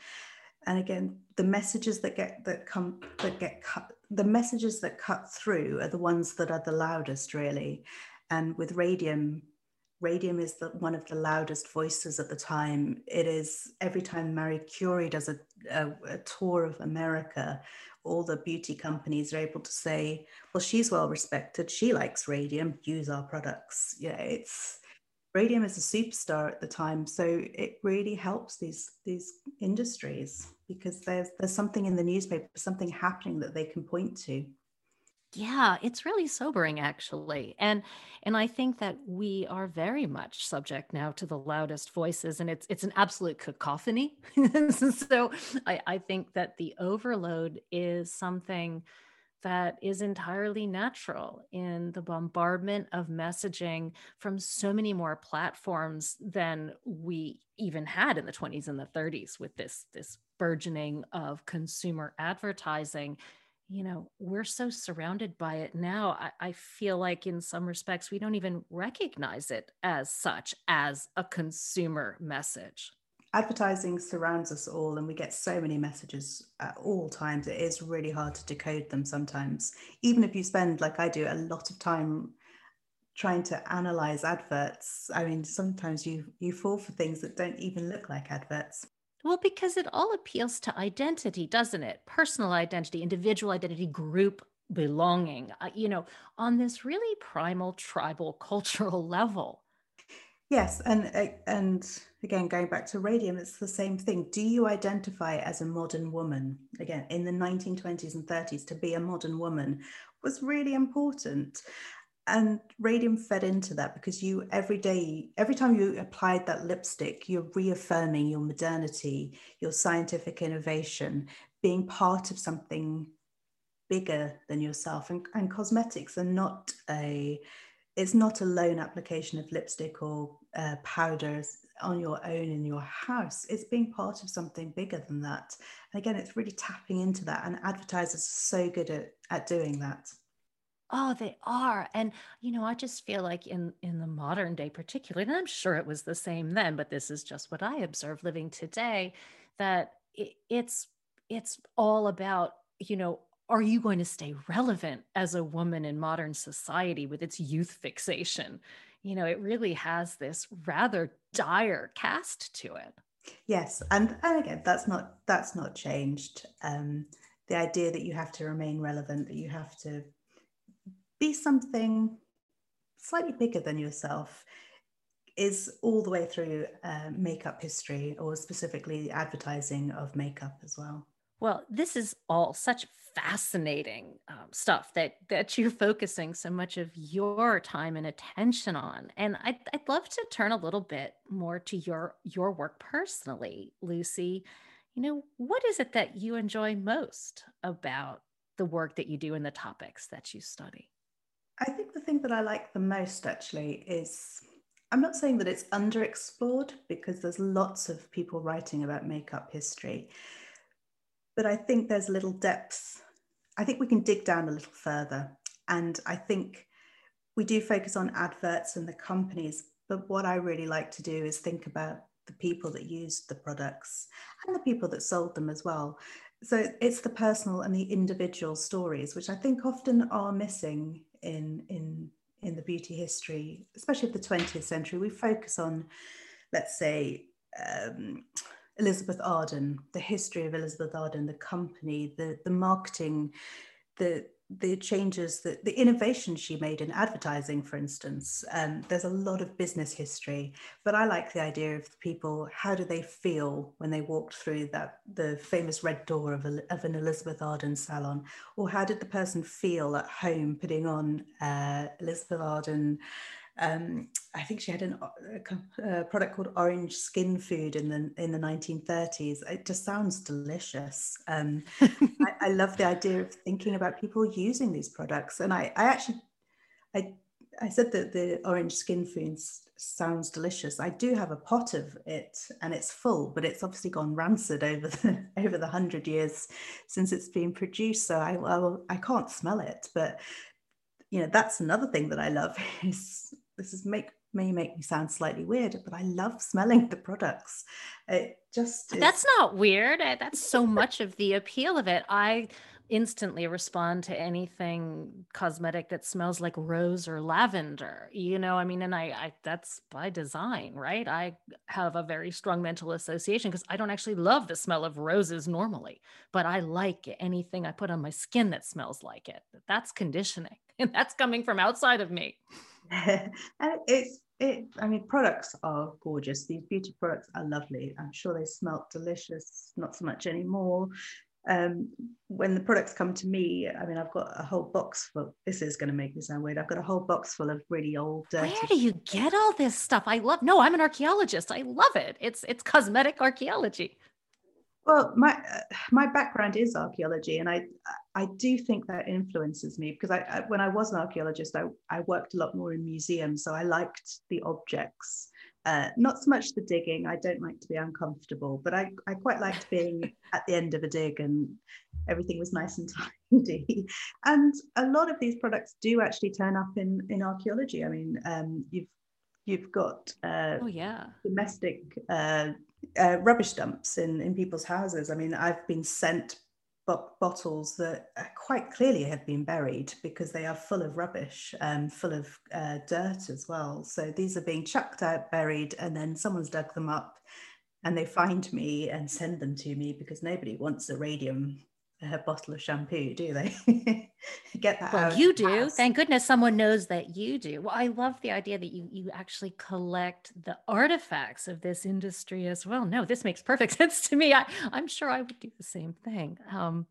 and again the messages that get that come that get cut the messages that cut through are the ones that are the loudest really and with radium radium is the, one of the loudest voices at the time it is every time marie curie does a, a, a tour of america all the beauty companies are able to say well she's well respected. She likes radium. Use our products. Yeah it's radium is a superstar at the time. So it really helps these these industries because there's there's something in the newspaper something happening that they can point to yeah it's really sobering actually and and i think that we are very much subject now to the loudest voices and it's it's an absolute cacophony. So I, I think that the overload is something that is entirely natural in the bombardment of messaging from so many more platforms than we even had in the 20s and the 30s with this this burgeoning of consumer advertising you know we're so surrounded by it now I, I, feel like in some respects we don't even recognize it as such as a consumer message. Advertising surrounds us all and we get so many messages at all times it is really hard to decode them sometimes. Even if you spend like i do a lot of time trying to analyze adverts i mean sometimes you you fall for things that don't even look like adverts well because it all appeals to identity doesn't it personal identity individual identity group belonging uh, you know on this really primal tribal cultural level Yes, and uh, and again, going back to radium, it's the same thing. Do you identify as a modern woman? Again, in the 1920s and 30s, to be a modern woman was really important. And radium fed into that because you every day, every time you applied that lipstick, you're reaffirming your modernity, your scientific innovation, being part of something bigger than yourself. And, and cosmetics are not a it's not a lone application of lipstick or uh, powders on your own in your house. It's being part of something bigger than that. And again, it's really tapping into that. And advertisers are so good at, at doing that. Oh, they are. And you know, I just feel like in in the modern day particularly, and I'm sure it was the same then, but this is just what I observe living today, that it, it's it's all about, you know, are you going to stay relevant as a woman in modern society with its youth fixation? You know, it really has this rather dire cast to it. Yes, and and again, that's not that's not changed. Um, the idea that you have to remain relevant, that you have to be something slightly bigger than yourself, is all the way through uh, makeup history, or specifically advertising of makeup as well. Well, this is all such fascinating um, stuff that that you're focusing so much of your time and attention on. And I'd, I'd love to turn a little bit more to your your work personally lucy. You know what is it that you enjoy most about the work that you do and the topics that you study i think the thing that i like the most actually is i'm not saying that it's underexplored because there's lots of people writing about makeup history but I think there's little depth I think we can dig down a little further. And I think we do focus on adverts and the companies, but what I really like to do is think about the people that used the products and the people that sold them as well. So it's the personal and the individual stories, which I think often are missing in in in the beauty history, especially of the 20th century. We focus on, let's say, um, Elizabeth Arden, the history of Elizabeth Arden, the company, the, the marketing, the the changes that the innovation she made in advertising, for instance. Um, there's a lot of business history, but I like the idea of the people. How do they feel when they walked through that the famous red door of, a, of an Elizabeth Arden salon, or how did the person feel at home putting on uh, Elizabeth Arden? Um, I think she had an, a, a, product called Orange Skin Food in the in the 1930s. It just sounds delicious. Um, I, I, love the idea of thinking about people using these products, and I, I actually, I, I said that the Orange Skin Food sounds delicious. I do have a pot of it, and it's full, but it's obviously gone rancid over the over the hundred years since it's been produced. So I well, I can't smell it, but you know that's another thing that I love is this is make may make me sound slightly weird, but I love smelling the products. It just is... that's not weird. That's so much of the appeal of it. I instantly respond to anything cosmetic that smells like rose or lavender you know i mean and I, I that's by design right i have a very strong mental association because i don't actually love the smell of roses normally but i like anything i put on my skin that smells like it that's conditioning and that's coming from outside of me and it's it i mean products are gorgeous these beauty products are lovely i'm sure they smell delicious not so much anymore um, when the products come to me, I mean, I've got a whole box full. This is going to make me sound weird. I've got a whole box full of really old. Where do you get all this stuff? I love. No, I'm an archaeologist. I love it. It's it's cosmetic archaeology. Well, my uh, my background is archaeology, and I I do think that influences me because I, I, when I was an archaeologist, I, I worked a lot more in museums, so I liked the objects, uh, not so much the digging. I don't like to be uncomfortable, but I I quite liked being at the end of a dig and everything was nice and tidy. And a lot of these products do actually turn up in in archaeology. I mean, um, you've you've got uh, oh yeah domestic uh, uh, rubbish dumps in, in people's houses. I mean, I've been sent bottles that quite clearly have been buried because they are full of rubbish and full of uh, dirt as well. So these are being chucked out, buried, and then someone's dug them up and they find me and send them to me because nobody wants a radium a bottle of shampoo, do they? Get that well, you do. House. Thank goodness someone knows that you do. Well, I love the idea that you you actually collect the artifacts of this industry as well. No, this makes perfect sense to me. I, I'm sure I would do the same thing. Um,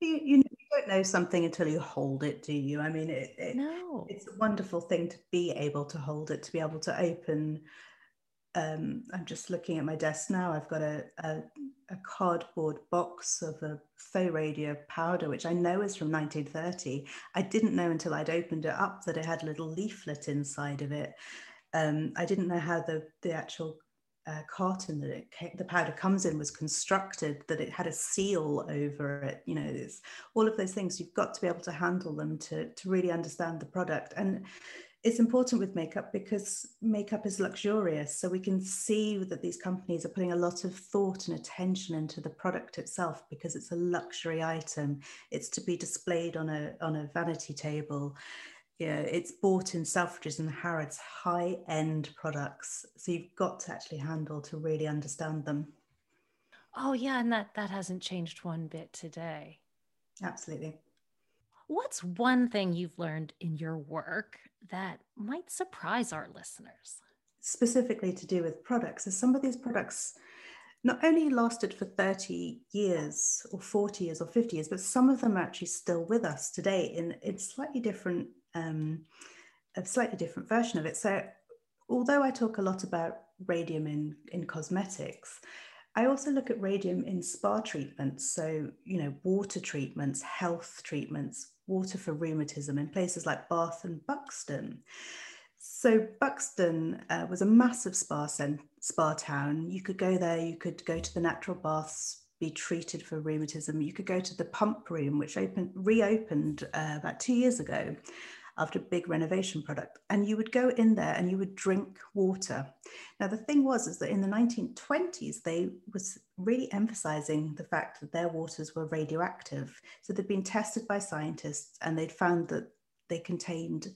you, you, don't know something until you hold it, do you? I mean, it, it, no. it's a wonderful thing to be able to hold it, to be able to open um, I'm just looking at my desk now. I've got a, a, a, cardboard box of a Tho-Radia powder, which I know is from 1930. I didn't know until I'd opened it up that it had a little leaflet inside of it. Um, I didn't know how the, the actual uh, carton that it came, the powder comes in was constructed, that it had a seal over it. You know, it's all of those things. You've got to be able to handle them to, to really understand the product. And it's important with makeup because makeup is luxurious. So we can see that these companies are putting a lot of thought and attention into the product itself because it's a luxury item. It's to be displayed on a on a vanity table. Yeah, it's bought in Selfridges and Harrods, high end products. So you've got to actually handle to really understand them. Oh yeah, and that that hasn't changed one bit today. Absolutely. What's one thing you've learned in your work that might surprise our listeners? Specifically to do with products, is some of these products not only lasted for 30 years or 40 years or 50 years, but some of them are actually still with us today in, in slightly different, um, a slightly different version of it. So although I talk a lot about radium in, in cosmetics, I also look at radium in spa treatments. So, you know, water treatments, health treatments, water for rheumatism in places like Bath and Buxton. So Buxton uh, was a massive spa, spa town. You could go there, you could go to the natural baths, be treated for rheumatism. You could go to the pump room, which opened, reopened uh, about two years ago after a big renovation product. And you would go in there and you would drink water. Now, the thing was, is that in the 1920s, they was really emphasizing the fact that their waters were radioactive. So they'd been tested by scientists and they'd found that they contained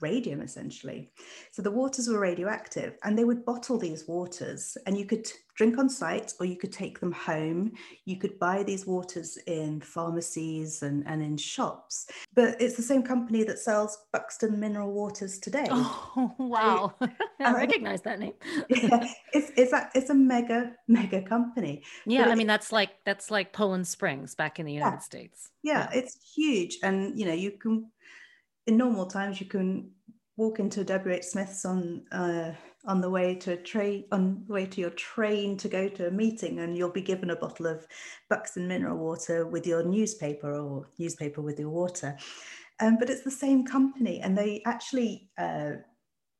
radium essentially. So the waters were radioactive and they would bottle these waters and you could drink on site or you could take them home. You could buy these waters in pharmacies and, and in shops. But it's the same company that sells Buxton Mineral Waters today. Oh, wow. I, I recognize that name. yeah, it's, it's, a, it's a mega, mega company. Yeah, I mean, that's like, that's like Poland Springs back in the United yeah, States. Yeah, yeah, it's huge. And, you know, you can in normal times you can walk into WH Smith's on uh, on the way to a train on the way to your train to go to a meeting and you'll be given a bottle of Buxton mineral water with your newspaper or newspaper with your water. Um, but it's the same company and they actually uh,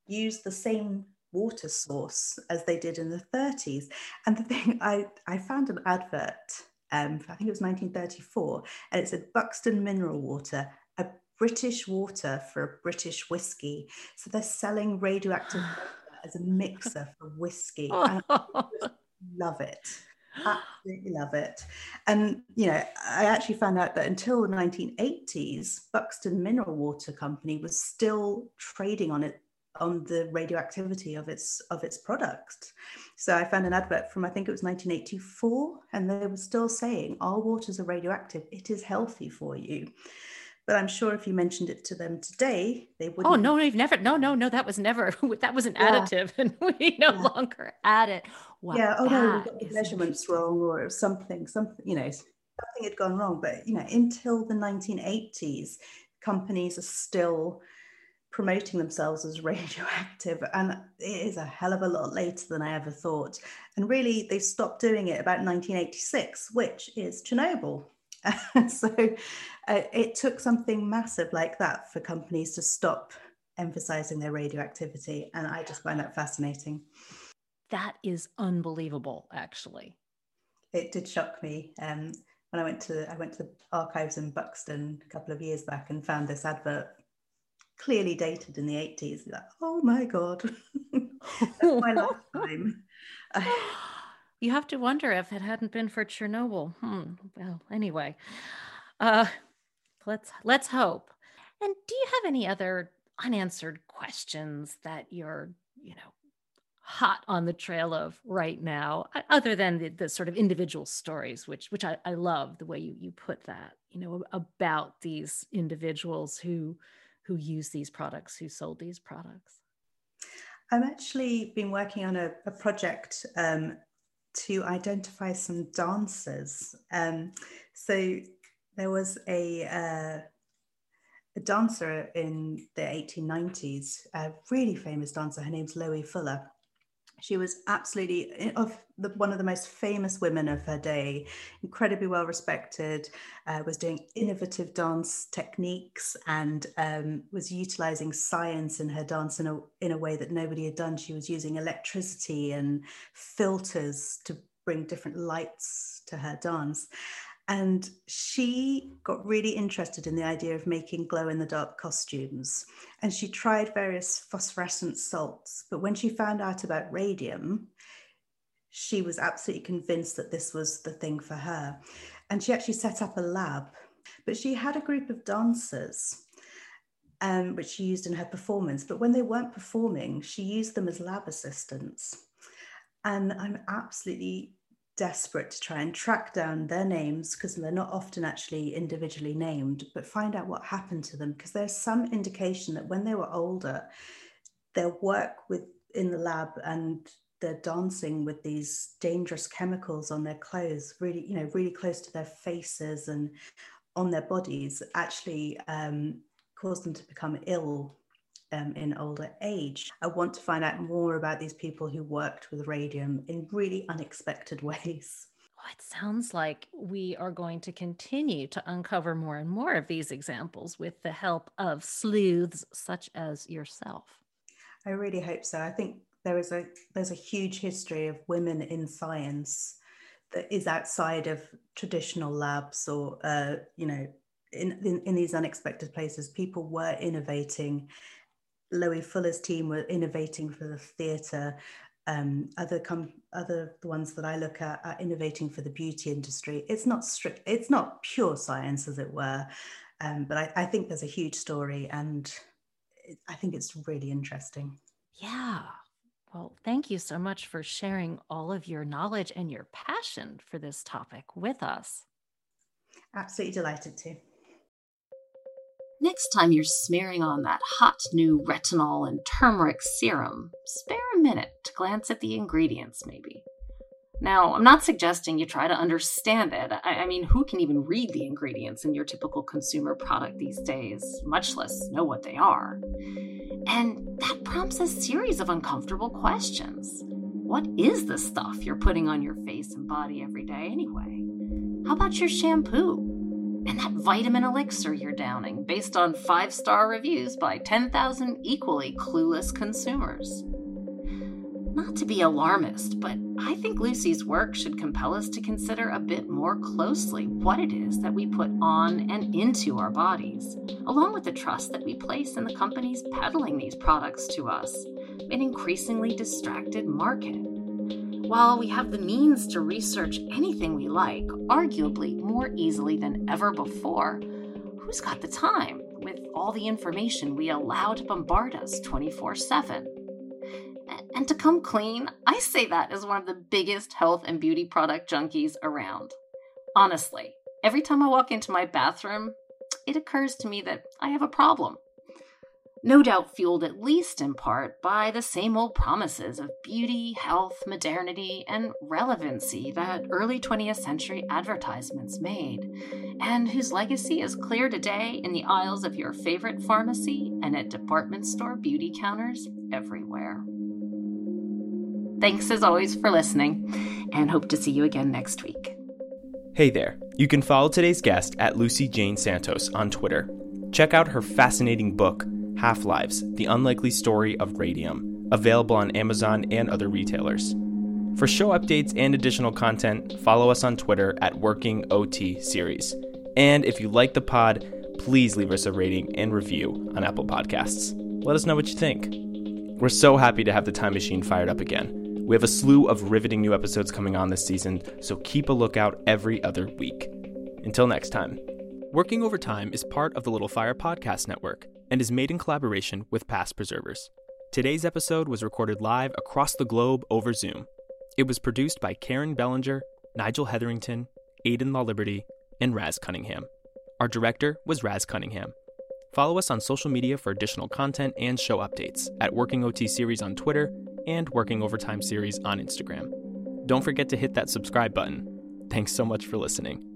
use the same water source as they did in the 30s. And the thing I, I found an advert, um, I think it was 1934, and it said Buxton mineral water, British water for a British whiskey. So they're selling radioactive as a mixer for whiskey. love it. Absolutely love it. And, you know, I actually found out that until the 1980s, Buxton Mineral Water Company was still trading on it on the radioactivity of its of its products. So I found an advert from I think it was 1984 and they were still saying our waters are radioactive it is healthy for you but I'm sure if you mentioned it to them today, they would. Oh no, we've never. No, no, no. That was never. That was an yeah. additive, and we no yeah. longer add it. Wow, yeah. Oh no, we got the measurements wrong, or something. Something. You know, something had gone wrong. But you know, until the 1980s, companies are still promoting themselves as radioactive and it is a hell of a lot later than i ever thought and really they stopped doing it about 1986 which is chernobyl so uh, it took something massive like that for companies to stop emphasizing their radioactivity. And I just find that fascinating. That is unbelievable, actually. It did shock me. Um, when I went to I went to the archives in Buxton a couple of years back and found this advert clearly dated in the 80s. Like, oh my God. That's my lifetime. You have to wonder if it hadn't been for Chernobyl. Hmm. Well, anyway, uh, let's let's hope. And do you have any other unanswered questions that you're, you know, hot on the trail of right now, other than the, the sort of individual stories, which which I, I love the way you you put that, you know, about these individuals who who use these products, who sold these products. I've actually been working on a, a project um, to identify some dancers. Um, so there was a, uh, a dancer in the 1890s, a really famous dancer. Her name's Loie Fuller. She was absolutely of the, one of the most famous women of her day, incredibly well respected, uh, was doing innovative dance techniques and um, was utilizing science in her dance in a, in a way that nobody had done. She was using electricity and filters to bring different lights to her dance. And she got really interested in the idea of making glow in the dark costumes. And she tried various phosphorescent salts. But when she found out about radium, she was absolutely convinced that this was the thing for her. And she actually set up a lab. But she had a group of dancers, um, which she used in her performance. But when they weren't performing, she used them as lab assistants. And I'm absolutely desperate to try and track down their names because they're not often actually individually named, but find out what happened to them. Because there's some indication that when they were older, their work with in the lab and they're dancing with these dangerous chemicals on their clothes, really, you know, really close to their faces and on their bodies, actually um, cause them to become ill um, in older age. I want to find out more about these people who worked with radium in really unexpected ways. Oh, it sounds like we are going to continue to uncover more and more of these examples with the help of sleuths such as yourself. I really hope so. I think there is a there's a huge history of women in science that is outside of traditional labs or uh, you know in, in, in these unexpected places people were innovating Loie Fuller's team were innovating for the theatre um, other com- other the ones that I look at are innovating for the beauty industry. It's not strict, it's not pure science, as it were, um, but I, I, think there's a huge story, and I think it's really interesting. Yeah, well, thank you so much for sharing all of your knowledge and your passion for this topic with us. Absolutely delighted to. Next time you're smearing on that hot new retinol and turmeric serum, spare a minute to glance at the ingredients, maybe. Now, I'm not suggesting you try to understand it. I, I, mean, who can even read the ingredients in your typical consumer product these days, much less know what they are? And that prompts a series of uncomfortable questions. What is the stuff you're putting on your face and body every day anyway? How about your shampoo? And that vitamin elixir you're downing, based on five star reviews by 10,000 equally clueless consumers. Not to be alarmist, but I think Lucy's work should compel us to consider a bit more closely what it is that we put on and into our bodies, along with the trust that we place in the companies peddling these products to us, an increasingly distracted market. While we have the means to research anything we like, arguably more easily than ever before, who's got the time with all the information we allow to bombard us 24 7? And to come clean, I say that as one of the biggest health and beauty product junkies around. Honestly, every time I walk into my bathroom, it occurs to me that I have a problem. No doubt fueled at least in part by the same old promises of beauty, health, modernity, and relevancy that early 20th century advertisements made, and whose legacy is clear today in the aisles of your favorite pharmacy and at department store beauty counters everywhere. Thanks as always for listening, and hope to see you again next week. Hey there. You can follow today's guest at Lucy Jane Santos on Twitter. Check out her fascinating book, Half Lives The Unlikely Story of Radium, available on Amazon and other retailers. For show updates and additional content, follow us on Twitter at Working OT Series. And if you like the pod, please leave us a rating and review on Apple Podcasts. Let us know what you think. We're so happy to have the time machine fired up again. We have a slew of riveting new episodes coming on this season, so keep a lookout every other week. Until next time. Working Overtime is part of the Little Fire Podcast Network and is made in collaboration with Past Preservers. Today's episode was recorded live across the globe over Zoom. It was produced by Karen Bellinger, Nigel Hetherington, Aidan Law Liberty, and Raz Cunningham. Our director was Raz Cunningham. Follow us on social media for additional content and show updates at Working OT Series on Twitter and Working Overtime series on Instagram. Don't forget to hit that subscribe button. Thanks so much for listening.